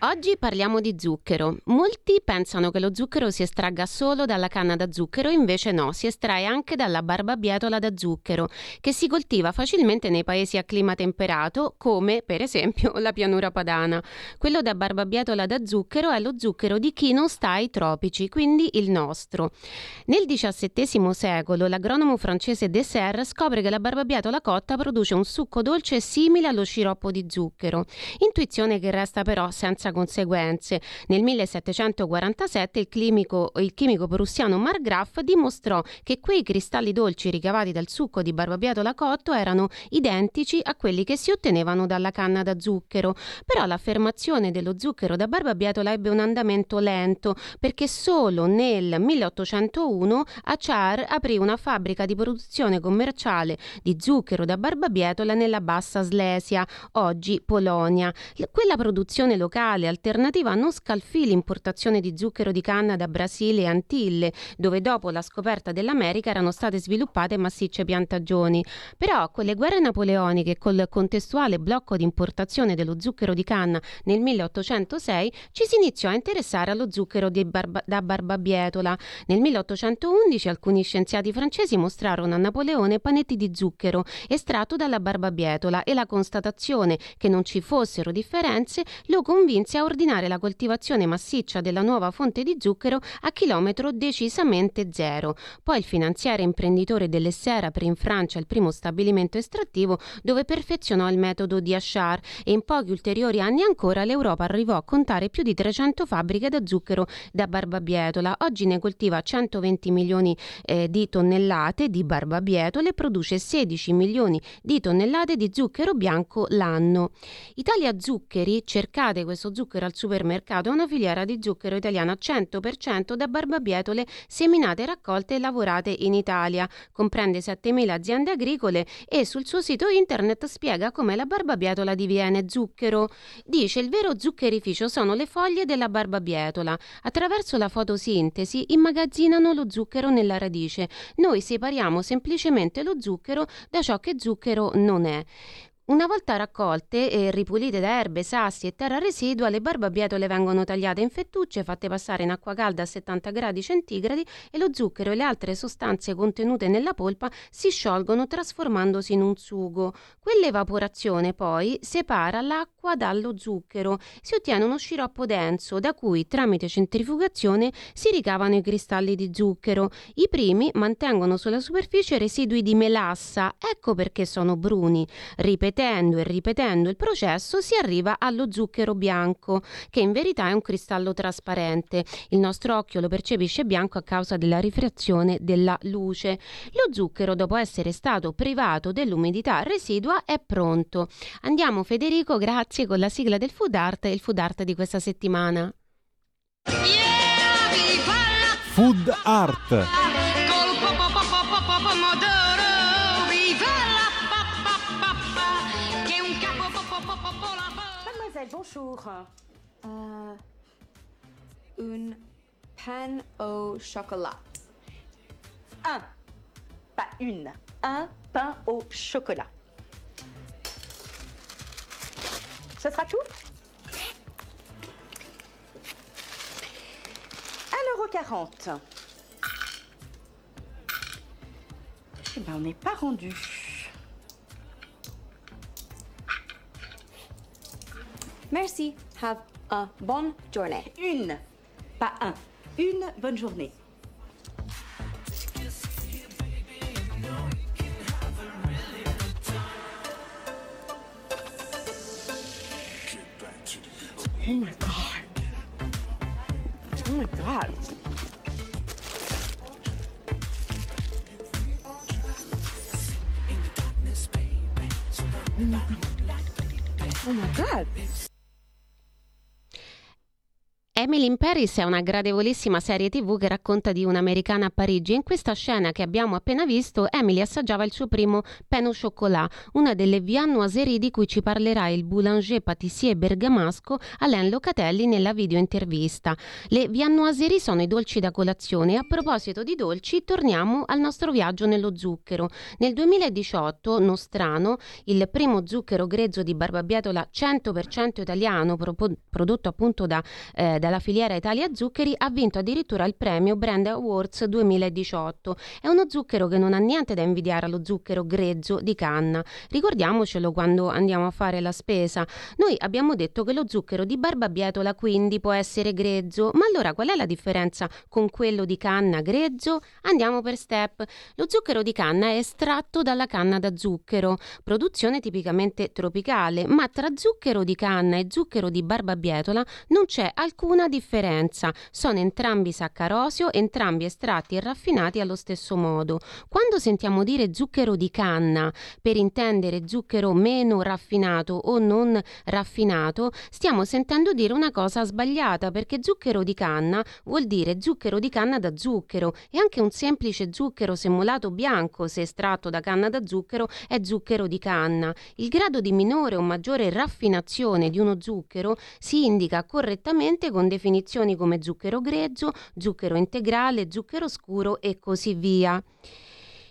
Oggi parliamo di zucchero. Molti pensano che lo zucchero si estragga solo dalla canna da zucchero, invece no, si estrae anche dalla barbabietola da zucchero, che si coltiva facilmente nei paesi a clima temperato, come per esempio la pianura padana. Quello da barbabietola da zucchero è lo zucchero di chi non sta ai tropici, quindi il nostro. Nel XVII secolo l'agronomo francese Dessert scopre che la barbabietola cotta produce un succo dolce simile allo sciroppo di zucchero, intuizione che resta però senza senza conseguenze. Nel 1747 il chimico, il chimico prussiano Margraf dimostrò che quei cristalli dolci ricavati dal succo di barbabietola cotto erano identici a quelli che si ottenevano dalla canna da zucchero. Però l'affermazione dello zucchero da barbabietola ebbe un andamento lento perché solo nel 1801 Achar aprì una fabbrica di produzione commerciale di zucchero da barbabietola nella Bassa Slesia, oggi Polonia. Quella produzione locale locale alternativa non scalfì l'importazione di zucchero di canna da Brasile e Antille, dove dopo la scoperta dell'America erano state sviluppate massicce piantagioni. Però quelle guerre napoleoniche col contestuale blocco di importazione dello zucchero di canna nel 1806 ci si iniziò a interessare allo zucchero barba- da barbabietola. Nel 1811 alcuni scienziati francesi mostrarono a Napoleone panetti di zucchero estratto dalla barbabietola e la constatazione che non ci fossero differenze lo convinse inizia a ordinare la coltivazione massiccia della nuova fonte di zucchero a chilometro decisamente zero. Poi il finanziere imprenditore dell'Essera aprì in Francia il primo stabilimento estrattivo dove perfezionò il metodo di Achard e in pochi ulteriori anni ancora l'Europa arrivò a contare più di 300 fabbriche da zucchero da barbabietola. Oggi ne coltiva 120 milioni eh, di tonnellate di barbabietole e produce 16 milioni di tonnellate di zucchero bianco l'anno. Italia Zuccheri, cercate questo zucchero al supermercato è una filiera di zucchero italiana 100% da barbabietole seminate, raccolte e lavorate in Italia. Comprende 7.000 aziende agricole e sul suo sito internet spiega come la barbabietola diviene zucchero. Dice il vero zuccherificio sono le foglie della barbabietola. Attraverso la fotosintesi immagazzinano lo zucchero nella radice. Noi separiamo semplicemente lo zucchero da ciò che zucchero non è. Una volta raccolte e ripulite da erbe, sassi e terra residua, le barbabietole vengono tagliate in fettucce, fatte passare in acqua calda a 70 gradi centigradi e lo zucchero e le altre sostanze contenute nella polpa si sciolgono trasformandosi in un sugo. Quell'evaporazione poi separa l'acqua dallo zucchero. Si ottiene uno sciroppo denso da cui tramite centrifugazione si ricavano i cristalli di zucchero. I primi mantengono sulla superficie residui di melassa, ecco perché sono bruni. Ripetendo ripetendo e ripetendo il processo si arriva allo zucchero bianco, che in verità è un cristallo trasparente. Il nostro occhio lo percepisce bianco a causa della rifrazione della luce. Lo zucchero, dopo essere stato privato dell'umidità residua, è pronto. Andiamo Federico, grazie con la sigla del food art e il food art di questa settimana. Food art. Bonjour. Euh, une pain au chocolat. Un, pas une, un pain au chocolat. Ce sera tout? 1,40€. Eh ben, on n'est pas rendu. Merci. Have a bonne journée. Une, pas un. Une bonne journée. Emily in Paris è una gradevolissima serie tv che racconta di un'americana a Parigi in questa scena che abbiamo appena visto Emily assaggiava il suo primo pain au chocolat, una delle viennoiserie di cui ci parlerà il boulanger patissier bergamasco Alain Locatelli nella video intervista. Le viennoiserie sono i dolci da colazione a proposito di dolci torniamo al nostro viaggio nello zucchero. Nel 2018 Nostrano, il primo zucchero grezzo di barbabietola 100% italiano prodotto appunto da eh, dalla filiera Italia Zuccheri ha vinto addirittura il premio Brand Awards 2018. È uno zucchero che non ha niente da invidiare allo zucchero grezzo di canna. Ricordiamocelo quando andiamo a fare la spesa. Noi abbiamo detto che lo zucchero di barbabietola quindi può essere grezzo, ma allora qual è la differenza con quello di canna grezzo? Andiamo per step. Lo zucchero di canna è estratto dalla canna da zucchero, produzione tipicamente tropicale, ma tra zucchero di canna e zucchero di barbabietola non c'è alcuna differenza. Sono entrambi saccarosio, entrambi estratti e raffinati allo stesso modo. Quando sentiamo dire zucchero di canna, per intendere zucchero meno raffinato o non raffinato, stiamo sentendo dire una cosa sbagliata perché zucchero di canna vuol dire zucchero di canna da zucchero e anche un semplice zucchero semolato bianco, se estratto da canna da zucchero, è zucchero di canna. Il grado di minore o maggiore raffinazione di uno zucchero si indica correttamente con definizioni come zucchero grezzo, zucchero integrale, zucchero scuro e così via.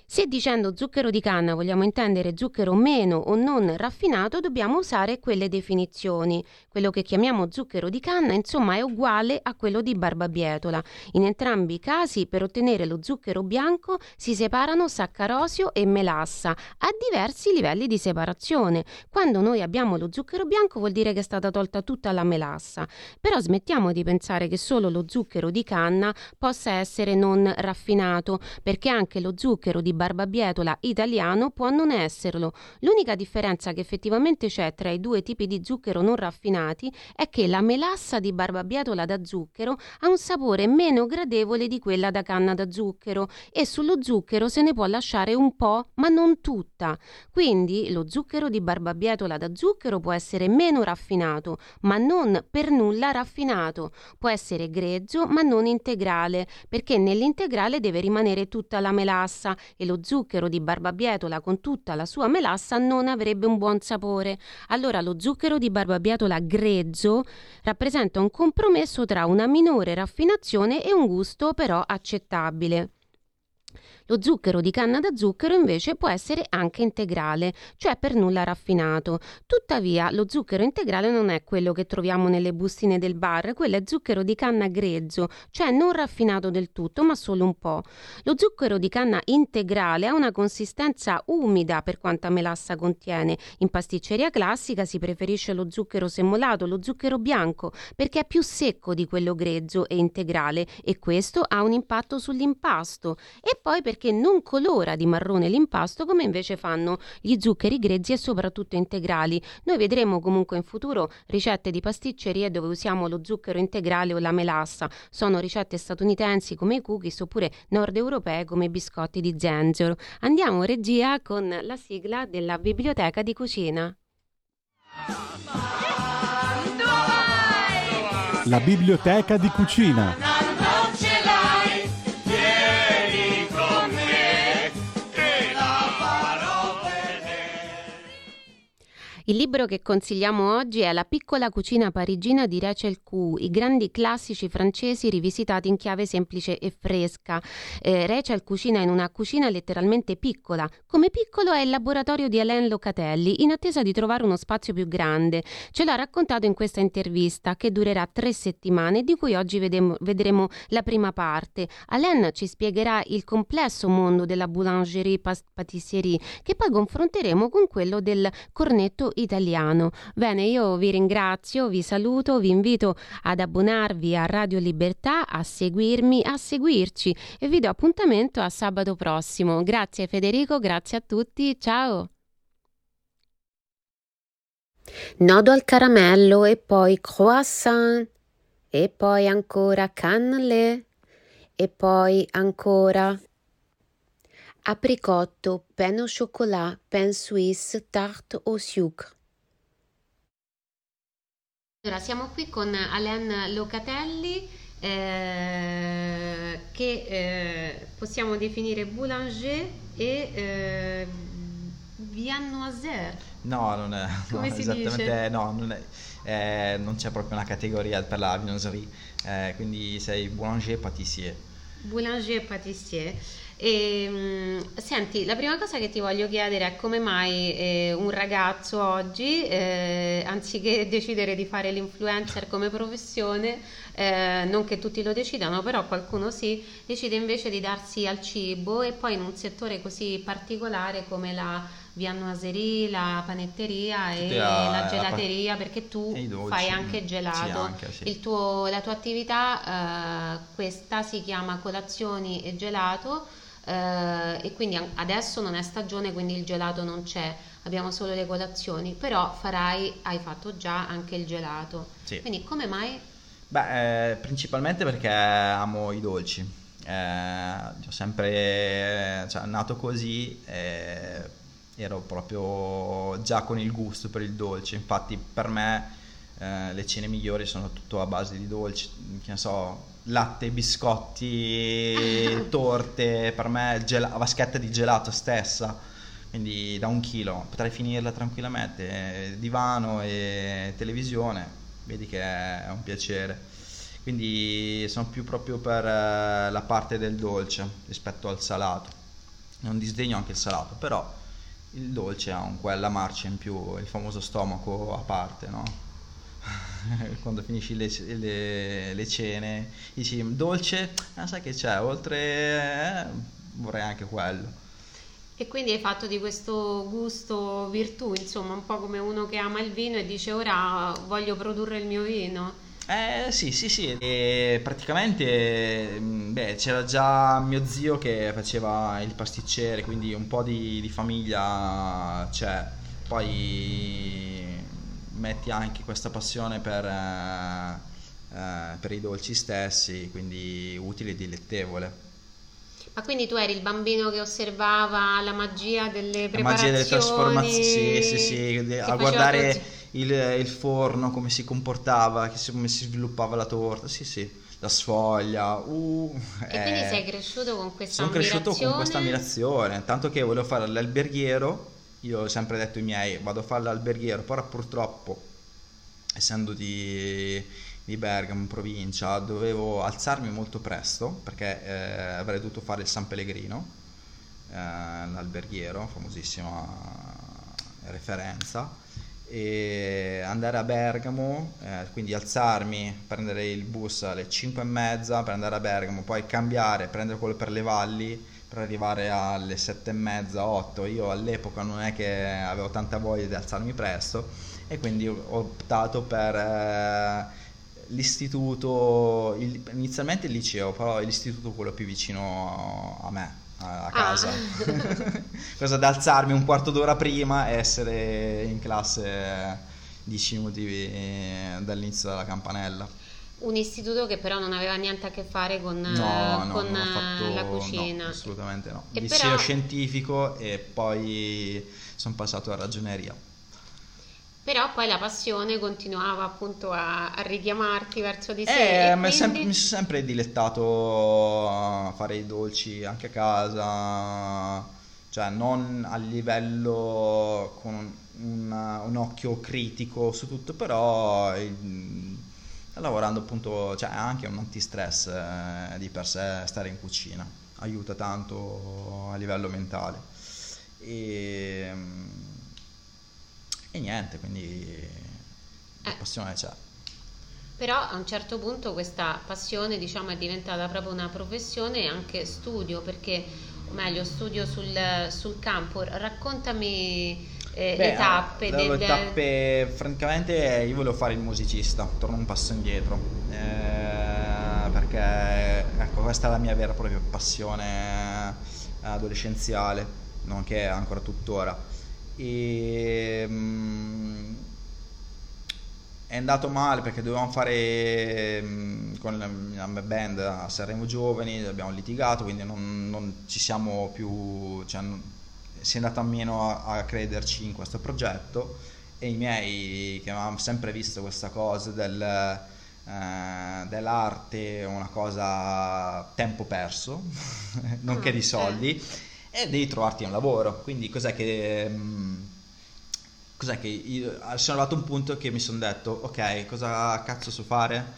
Se dicendo zucchero di canna vogliamo intendere zucchero meno o non raffinato, dobbiamo usare quelle definizioni. Quello che chiamiamo zucchero di canna, insomma, è uguale a quello di barbabietola. In entrambi i casi, per ottenere lo zucchero bianco, si separano saccarosio e melassa a diversi livelli di separazione. Quando noi abbiamo lo zucchero bianco vuol dire che è stata tolta tutta la melassa. Però smettiamo di pensare che solo lo zucchero di canna possa essere non raffinato, perché anche lo zucchero di barbabietola italiano può non esserlo. L'unica differenza che effettivamente c'è tra i due tipi di zucchero non raffinati è che la melassa di barbabietola da zucchero ha un sapore meno gradevole di quella da canna da zucchero e sullo zucchero se ne può lasciare un po', ma non tutta. Quindi lo zucchero di barbabietola da zucchero può essere meno raffinato, ma non per nulla raffinato. Può essere grezzo, ma non integrale, perché nell'integrale deve rimanere tutta la melassa e lo zucchero di barbabietola con tutta la sua melassa non avrebbe un buon sapore. Allora lo zucchero di barbabietola grezzo rappresenta un compromesso tra una minore raffinazione e un gusto però accettabile. Lo zucchero di canna da zucchero invece può essere anche integrale, cioè per nulla raffinato. Tuttavia, lo zucchero integrale non è quello che troviamo nelle bustine del bar, quello è zucchero di canna grezzo, cioè non raffinato del tutto, ma solo un po'. Lo zucchero di canna integrale ha una consistenza umida per quanta melassa contiene. In pasticceria classica si preferisce lo zucchero semolato, lo zucchero bianco, perché è più secco di quello grezzo e integrale e questo ha un impatto sull'impasto. E poi per perché non colora di marrone l'impasto come invece fanno gli zuccheri grezzi e soprattutto integrali. Noi vedremo comunque in futuro ricette di pasticcerie dove usiamo lo zucchero integrale o la melassa. Sono ricette statunitensi come i cookies oppure nord europee come i biscotti di zenzero. Andiamo regia con la sigla della biblioteca di cucina. La biblioteca di cucina. Il libro che consigliamo oggi è La piccola cucina parigina di Rachel Q, i grandi classici francesi rivisitati in chiave semplice e fresca. Eh, Rachel cucina in una cucina letteralmente piccola. Come piccolo è il laboratorio di Alain Locatelli, in attesa di trovare uno spazio più grande. Ce l'ha raccontato in questa intervista che durerà tre settimane, di cui oggi vedemo, vedremo la prima parte. Alain ci spiegherà il complesso mondo della boulangerie-patisserie, che poi confronteremo con quello del cornetto italiano. Bene, io vi ringrazio, vi saluto, vi invito ad abbonarvi a Radio Libertà, a seguirmi, a seguirci e vi do appuntamento a sabato prossimo. Grazie Federico, grazie a tutti, ciao! Nodo al caramello e poi croissant e poi ancora cannelé e poi ancora apricotto, pain au chocolat, pain suisse, tarte au sucre. Allora, siamo qui con Alain Locatelli, eh, che eh, possiamo definire boulanger e eh, viennoiser. No, non è Come no, si esattamente, dice? no, non, è- eh, non c'è proprio una categoria per la viennoiserie, eh, quindi sei boulanger patissier. Boulanger patissier. E, mm, senti, la prima cosa che ti voglio chiedere è come mai eh, un ragazzo oggi, eh, anziché decidere di fare l'influencer come professione, eh, non che tutti lo decidano, però qualcuno sì, decide invece di darsi al cibo e poi in un settore così particolare come la viennoiserie, la panetteria e Tutte la- la la gelateria, perché tu dolci, fai anche sì, gelato. anche, sì. Il tuo- la tua attività, eh, questa si chiama colazioni e gelato eh, e quindi adesso non è stagione, quindi il gelato non c'è, abbiamo solo le colazioni, però farai, hai fatto già anche il gelato. Sì. Quindi come mai? Beh, eh, principalmente perché amo i dolci. Eh, ho sempre, cioè, nato così, eh, ero proprio già con il gusto per il dolce. Infatti, per me, eh, le cene migliori sono tutto a base di dolci. Che ne so, latte, biscotti, torte. Per me, gela- vaschetta di gelato stessa. Quindi da un chilo potrei finirla tranquillamente. Divano e televisione vedi che è un piacere. Quindi sono più proprio per eh, la parte del dolce rispetto al salato. Non disdegno anche il salato, però il dolce ha un quella marcia in più, il famoso stomaco a parte, no? Quando finisci le, le- le cene, dici dolce, ah, sai che c'è, oltre eh, vorrei anche quello. E quindi hai fatto di questo gusto virtù, insomma, un po' come uno che ama il vino e dice ora voglio produrre il mio vino. Eh sì, sì, sì, e praticamente mh, beh, c'era già mio zio che faceva il pasticcere, quindi un po' di, di famiglia c'è. Poi metti anche questa passione per, eh, eh, per i dolci stessi, quindi utile e dilettevole. Ma quindi tu eri il bambino che osservava la magia delle La magia delle preparazioni? trasformazioni, sì, sì, sì, a guardare il, il forno, come si comportava, come si sviluppava la torta, sì, sì, la sfoglia. Uh, E quindi eh, sei cresciuto con questa Sono cresciuto con questa ammirazione. ammirazione, tanto che volevo fare l'alberghiero, io ho sempre detto ai miei, vado a fare l'alberghiero, però purtroppo, essendo di, di Bergamo, in provincia, dovevo alzarmi molto presto, perché eh, avrei dovuto fare il San Pellegrino, eh, l'alberghiero, famosissima referenza, e andare a Bergamo, eh, quindi alzarmi, prendere il bus alle 5 e mezza per andare a Bergamo, poi cambiare, prendere quello per le valli per arrivare alle 7 e mezza, 8. Io all'epoca non è che avevo tanta voglia di alzarmi presto e quindi ho optato per eh, l'istituto, il- inizialmente il liceo, però l'istituto quello più vicino a me, a, a casa. Cosa da alzarmi un quarto d'ora prima e essere in classe 10 minuti eh, dall'inizio della campanella. Un istituto che però non aveva niente a che fare con, No, eh, no, con non ho eh, la cucina. no, assolutamente no. E Liceo però- scientifico e poi sono passato a ragioneria. Però poi la passione continuava appunto a, a richiamarti verso di sé. Eh, mi, è sem- quindi- mi sono sempre dilettato a fare i dolci anche a casa, cioè non a livello con un, un occhio critico su tutto, però eh, lavorando appunto, cioè è anche un antistress eh, di per sé stare in cucina, aiuta tanto a livello mentale. E, e niente, quindi la Eh. passione c'è. Però a un certo punto questa passione diciamo è diventata proprio una professione e anche studio, perché o meglio studio sul, sul campo. Raccontami eh, Beh, le tappe le del... tappe, francamente io volevo fare il musicista, torno un passo indietro, eh, perché ecco, questa è la mia vera e propria passione adolescenziale, nonché ancora tuttora. E, mm, è andato male perché dovevamo fare mm, con la la mia band a Sanremo Giovani, abbiamo litigato, quindi non, non ci siamo più, cioè, non- si è andato a meno a, a crederci in questo progetto e i miei che avevano sempre visto questa cosa del, eh, dell'arte una cosa tempo perso, nonché di Ah, soldi, e devi trovarti un lavoro. Quindi cos'è che... mm, Cos'è che io sono arrivato a un punto che mi sono detto, ok, cosa cazzo so fare?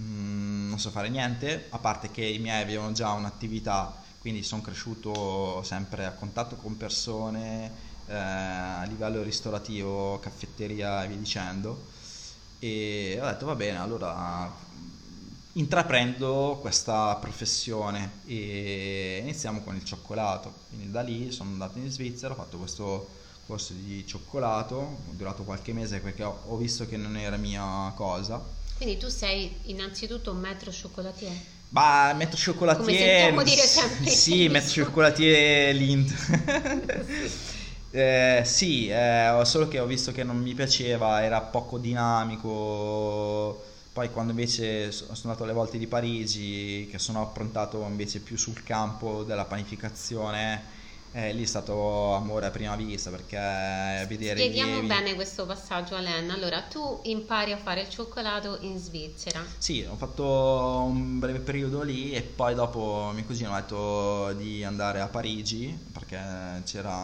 Mm, non so fare niente, a parte che i miei avevano già un'attività, quindi sono cresciuto sempre a contatto con persone, eh, a livello ristorativo, caffetteria e via dicendo. E ho detto, va bene, allora intraprendo questa professione e iniziamo con il cioccolato. Quindi da lì sono andato in Svizzera, ho fatto questo corso di cioccolato, ho durato qualche mese perché ho, visto che non era mia cosa. Quindi tu sei innanzitutto un metro cioccolatier. Ma metro cioccolatier. Come dire sempre Sì, in metro discorso. cioccolatier Lind. Eh, sì, eh, solo che ho visto che non mi piaceva, era poco dinamico. Poi quando invece so- sono andato alle volte di Parigi, che sono approntato invece più sul campo della panificazione, eh, lì è stato amore a prima vista perché vedere Spieghiamo lievi- bene questo passaggio, Alen. Allora, tu impari a fare il cioccolato in Svizzera. Sì, ho fatto un breve periodo lì e poi dopo mio cugino ha detto di andare a Parigi perché c'era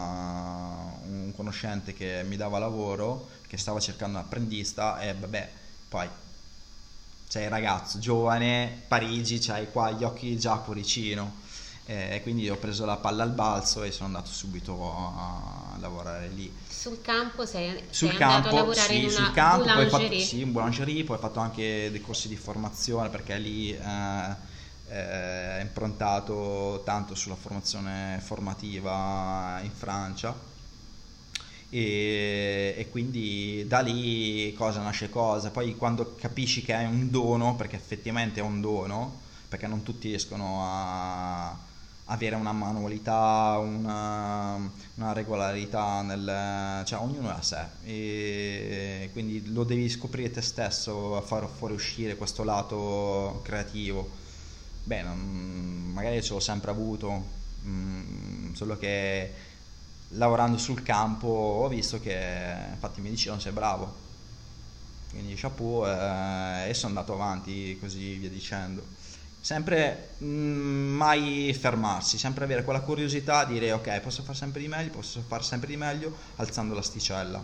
un conoscente che mi dava lavoro, che stava cercando un apprendista e vabbè, poi sei ragazzo, giovane, Parigi, c'hai qua gli occhi già a cuoricino. E quindi ho preso la palla al balzo e sono andato subito a lavorare lì. Sul campo sei, Sul sei andato campo, a lavorare sì, in sul una campo, poi ho fatto, boulangerie. sì, in boulangerie, poi ho fatto anche dei corsi di formazione perché lì eh, eh, è improntato tanto sulla formazione formativa in Francia e, e quindi da lì cosa nasce cosa, poi quando capisci che hai un dono, perché effettivamente è un dono, perché non tutti riescono a avere una manualità, una, una regolarità nel, cioè ognuno è a sé e quindi lo devi scoprire te stesso far fuoriuscire questo lato creativo. Beh, non- magari ce l'ho sempre avuto, mm, solo che lavorando sul campo ho visto che infatti mi dicevano sei bravo, quindi chapeau eh, e sono andato avanti così via dicendo. Sempre mm, mai fermarsi, sempre avere quella curiosità, dire ok, posso fare sempre di meglio, posso fare sempre di meglio, alzando l'asticella.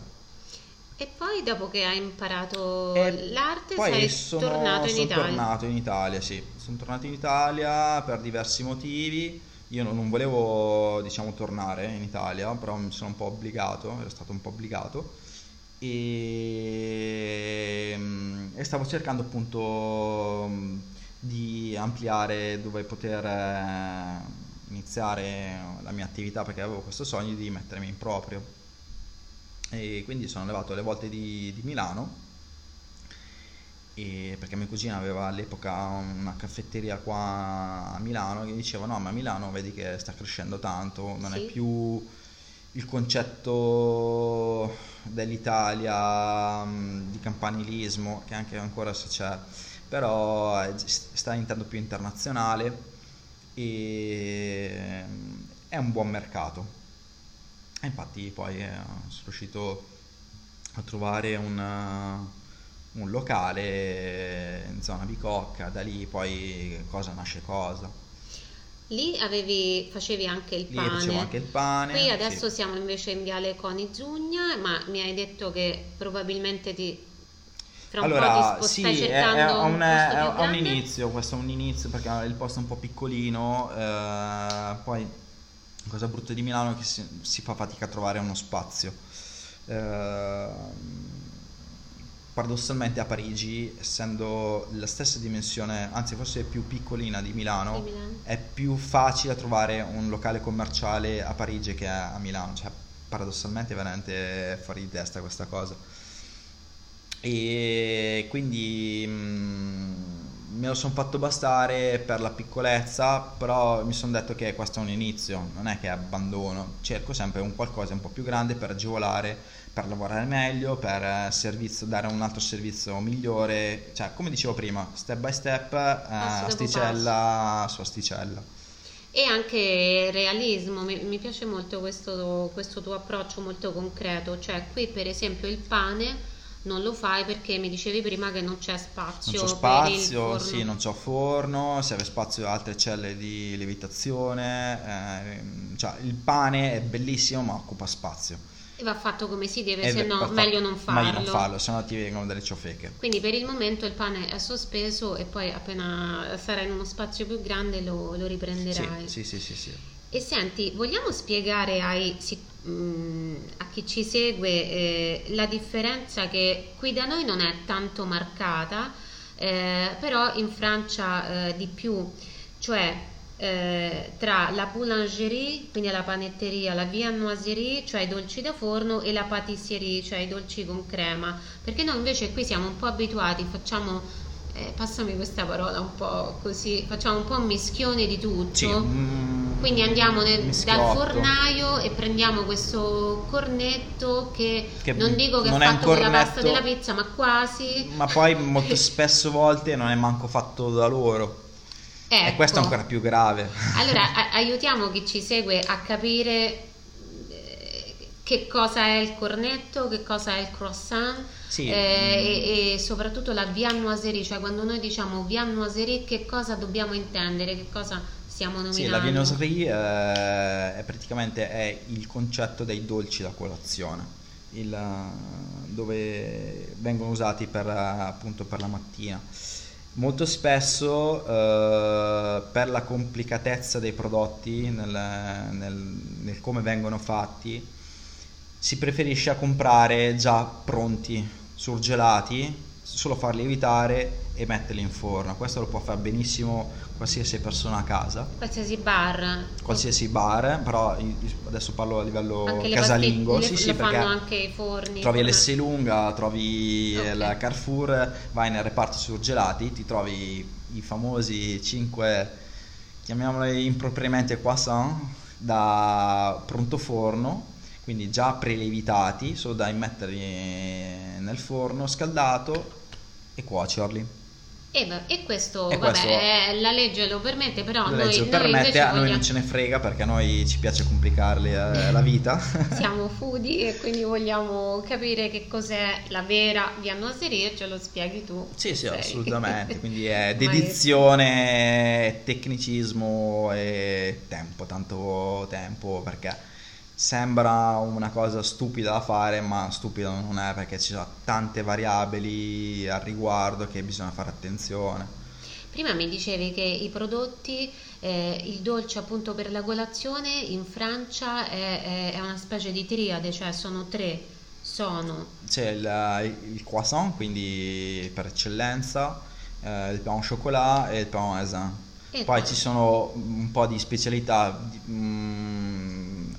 E poi dopo che hai imparato E l'arte poi sei sono, tornato in sono Italia. tornato in Italia, sì. Sono tornato in Italia per diversi motivi. Io non, non volevo, diciamo, tornare in Italia, però mi sono un po' obbligato, ero stato un po' obbligato. E, e stavo cercando appunto mh, di ampliare dove poter eh, iniziare la mia attività perché avevo questo sogno di mettermi in proprio e quindi sono arrivato alle volte di, di Milano e perché mia cugina aveva all'epoca una caffetteria qua a Milano che diceva no ma Milano vedi che sta crescendo tanto non è Sì. più il concetto dell'Italia mh, di campanilismo che anche ancora se c'è però è- sta diventando più internazionale e è un buon mercato e infatti poi eh, sono riuscito a trovare un, eh, un locale in zona Bicocca, da lì poi cosa nasce cosa. Lì avevi, facevi anche il Lì pane. facevo anche il pane. Qui adesso sì. siamo invece in Viale Coni Zugna, ma mi hai detto che probabilmente ti fra un Allora, po' ti sì, stai è, cercando è un un, è- è un inizio, questo è un inizio perché il posto è un po' piccolino, eh, poi la cosa brutta di Milano è che si, si fa fatica a trovare uno spazio. Eh, paradossalmente a Parigi, essendo la stessa dimensione, anzi forse più piccolina di Milano, Di Milano. è più facile trovare un locale commerciale a Parigi che a Milano, cioè paradossalmente è veramente fuori di testa questa cosa. E quindi mm, me lo sono fatto bastare per la piccolezza, però mi sono detto che questo è un inizio, non è che abbandono, cerco sempre un qualcosa un po' più grande per agevolare, per lavorare meglio, per eh, servizio, dare un altro servizio migliore, cioè come dicevo prima, step by step, eh, asticella su asticella. e anche realismo. Mi, mi piace molto questo, questo tuo approccio molto concreto, cioè qui per esempio il pane non lo fai perché mi dicevi prima che non c'è spazio. Non c'è spazio, sì, non c'è forno, serve spazio altre celle di lievitazione. Eh, cioè, il pane è bellissimo ma occupa spazio. E va fatto come si deve, se no meglio non farlo. Meglio non farlo, se no ti vengono delle ciofeche. Quindi per il momento il pane è sospeso e poi appena sarà in uno spazio più grande lo, lo riprenderai. Sì, sì, sì, sì, E senti, vogliamo spiegare ai, mm, a chi ci segue eh, la differenza che qui da noi non è tanto marcata, eh, però in Francia eh, di più, cioè eh, tra la boulangerie, quindi la panetteria, la viennoiserie, cioè i dolci da forno, e la patisserie, cioè i dolci con crema. Perché noi invece qui siamo un po' abituati, facciamo, eh, passami questa parola un po' così, facciamo un po' un mischione di tutto. Sì, mm, quindi andiamo nel, dal fornaio e prendiamo questo cornetto che, che non dico che non è fatto con la pasta della pizza, ma quasi. Ma poi molto spesso volte non è manco fatto da loro. Ecco. E questo è ancora più grave. Allora, a- aiutiamo chi ci segue a capire eh, che cosa è il cornetto, che cosa è il croissant sì. eh, e, e, soprattutto la viennoiserie, cioè quando noi diciamo viennoiserie che cosa dobbiamo intendere, che cosa stiamo nominando? Sì, la viennoiserie eh, è praticamente è il concetto dei dolci da colazione, il, dove vengono usati per, appunto per la mattina. Molto spesso eh, per la complicatezza dei prodotti nel, nel, nel, come vengono fatti si preferisce comprare già pronti, surgelati, solo farli evitare e metterli in forno. Questo lo può fare benissimo qualsiasi persona a casa. Qualsiasi bar. Qualsiasi bar, però adesso parlo a livello anche casalingo. Le, sì, le sì, perché anche i forni. Trovi l'Esselunga, trovi okay. la Carrefour, vai nel reparto surgelati, ti trovi i famosi 5, chiamiamoli impropriamente croissant, da pronto forno quindi già prelievitati, solo da immetterli nel forno scaldato e cuocerli. E, e, questo, e vabbè, questo eh, la legge lo permette, però la noi, legge lo permette, a noi non ce ne frega perché a noi ci piace complicarli eh, la vita. Siamo foodie e quindi vogliamo capire che cos'è la vera viennoiserie, ce lo spieghi tu. Sì, sì, sei. assolutamente, quindi è dedizione, tecnicismo e tempo, tanto tempo perché Sembra una cosa stupida da fare, ma stupida non è perché ci sono tante variabili al riguardo che bisogna fare attenzione. Prima mi dicevi che i prodotti, eh, il dolce appunto per la colazione in Francia è, è, una specie di triade, cioè sono tre, sono... C'è il, il croissant, quindi per eccellenza, eh, il pain au chocolat e il pain raisin. Poi ci sono un po' di specialità... Mm,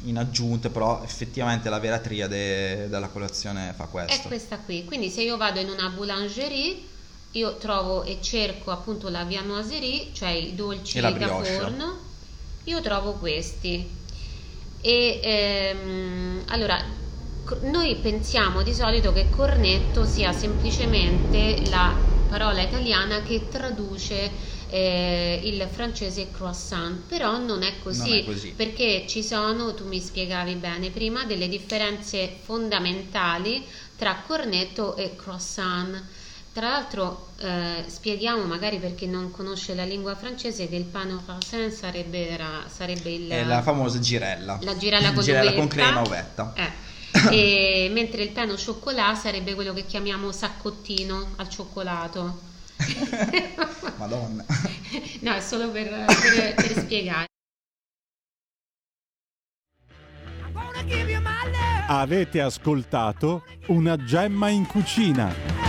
in aggiunta, però effettivamente la vera triade della colazione fa questo. È questa qui, quindi se io vado in una boulangerie io trovo e cerco appunto la viennoiserie, cioè i dolci da forno, io trovo questi. E ehm, allora noi pensiamo di solito che cornetto sia semplicemente la parola italiana che traduce eh, il francese croissant, però non è, così, non è così perché ci sono, tu mi spiegavi bene prima, delle differenze fondamentali tra cornetto e croissant. Tra l'altro eh, spieghiamo magari per chi non conosce la lingua francese che il pain au croissant sarebbe, era, sarebbe il, è la famosa girella. La girella con, girella con crema uvetta. Eh. e, mentre il pain au chocolat sarebbe quello che chiamiamo saccottino al cioccolato. Madonna. No, è solo per, per, per spiegare. Avete ascoltato una gemma in cucina.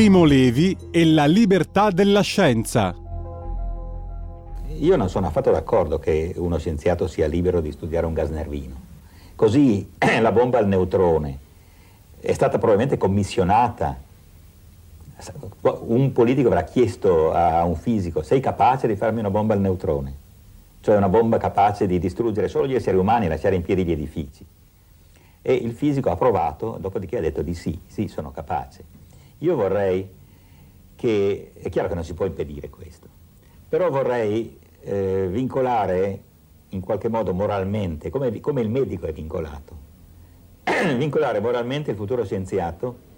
Primo Levi e la libertà della scienza. io non sono affatto d'accordo che uno scienziato sia libero di studiare un gas nervino. Così la bomba al neutrone è stata probabilmente commissionata. Un politico avrà chiesto a un fisico, sei capace di farmi una bomba al neutrone? Cioè una bomba capace di distruggere solo gli esseri umani e lasciare in piedi gli edifici. E il fisico ha provato, dopodiché ha detto di sì, sì, sono capace. Io vorrei che, è chiaro che non si può impedire questo, però vorrei eh, vincolare in qualche modo moralmente, come, come il medico è vincolato, vincolare moralmente il futuro scienziato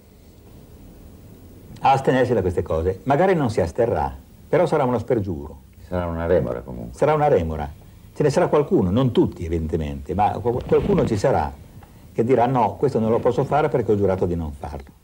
a astenersi da queste cose. Magari non si asterrà, però sarà uno spergiuro. Sarà una remora comunque. Sarà una remora. Ce ne sarà qualcuno, non tutti evidentemente, ma qualcuno ci sarà che dirà no, questo non lo posso fare perché ho giurato di non farlo.